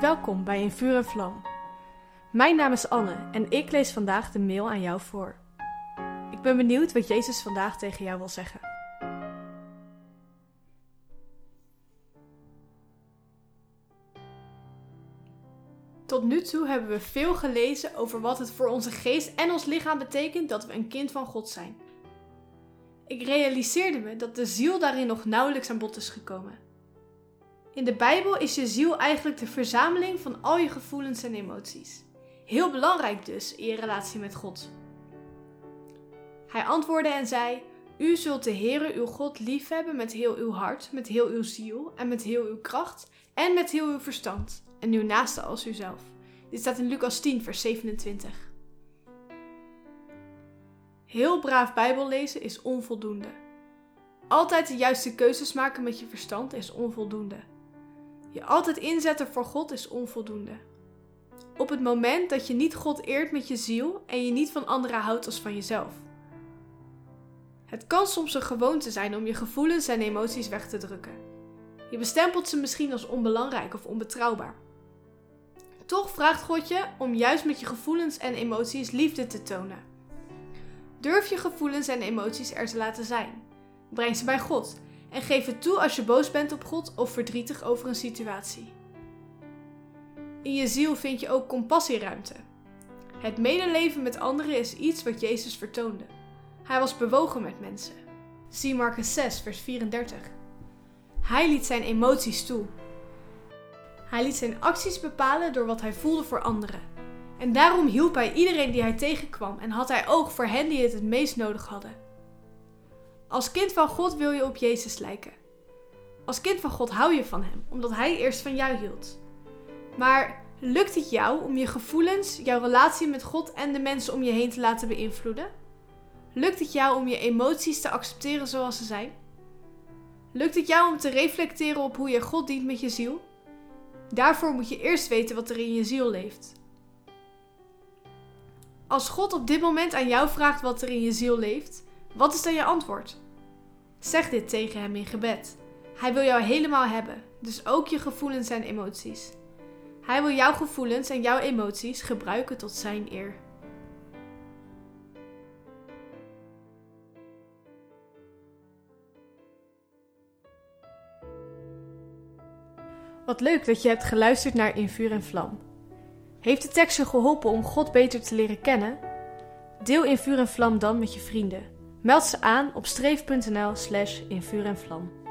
Welkom bij In Vuur en Vlam. Mijn naam is Anne en ik lees vandaag de mail aan jou voor. Ik ben benieuwd wat Jezus vandaag tegen jou wil zeggen. Tot nu toe hebben we veel gelezen over wat het voor onze geest en ons lichaam betekent dat we een kind van God zijn. Ik realiseerde me dat de ziel daarin nog nauwelijks aan bod is gekomen. In de Bijbel is je ziel eigenlijk de verzameling van al je gevoelens en emoties. Heel belangrijk dus in je relatie met God. Hij antwoordde en zei: U zult de Heere uw God liefhebben met heel uw hart, met heel uw ziel en met heel uw kracht en met heel uw verstand. En uw naaste als uzelf. Dit staat in Lucas 10, vers 27. Heel braaf Bijbel lezen is onvoldoende. Altijd de juiste keuzes maken met je verstand is onvoldoende. Je altijd inzetten voor God is onvoldoende. Op het moment dat je niet God eert met je ziel en je niet van anderen houdt als van jezelf. Het kan soms een gewoonte zijn om je gevoelens en emoties weg te drukken. Je bestempelt ze misschien als onbelangrijk of onbetrouwbaar. Toch vraagt God je om juist met je gevoelens en emoties liefde te tonen. Durf je gevoelens en emoties er te laten zijn. Breng ze bij God en geef het toe als je boos bent op God of verdrietig over een situatie. In je ziel vind je ook compassieruimte. Het medeleven met anderen is iets wat Jezus vertoonde. Hij was bewogen met mensen. Zie Marcus 6, vers 34. Hij liet zijn emoties toe. Hij liet zijn acties bepalen door wat hij voelde voor anderen. En daarom hielp hij iedereen die hij tegenkwam en had hij oog voor hen die het het meest nodig hadden. Als kind van God wil je op Jezus lijken. Als kind van God hou je van Hem, omdat Hij eerst van jou hield. Maar lukt het jou om je gevoelens, jouw relatie met God en de mensen om je heen te laten beïnvloeden? Lukt het jou om je emoties te accepteren zoals ze zijn? Lukt het jou om te reflecteren op hoe je God dient met je ziel? Daarvoor moet je eerst weten wat er in je ziel leeft. Als God op dit moment aan jou vraagt wat er in je ziel leeft, wat is dan je antwoord? Zeg dit tegen hem in gebed. Hij wil jou helemaal hebben, dus ook je gevoelens en emoties. Hij wil jouw gevoelens en jouw emoties gebruiken tot zijn eer. Wat leuk dat je hebt geluisterd naar In Vuur en Vlam. Heeft de tekst je geholpen om God beter te leren kennen? Deel In Vuur en Vlam dan met je vrienden. Meld ze aan op streef.nl slash en vlam.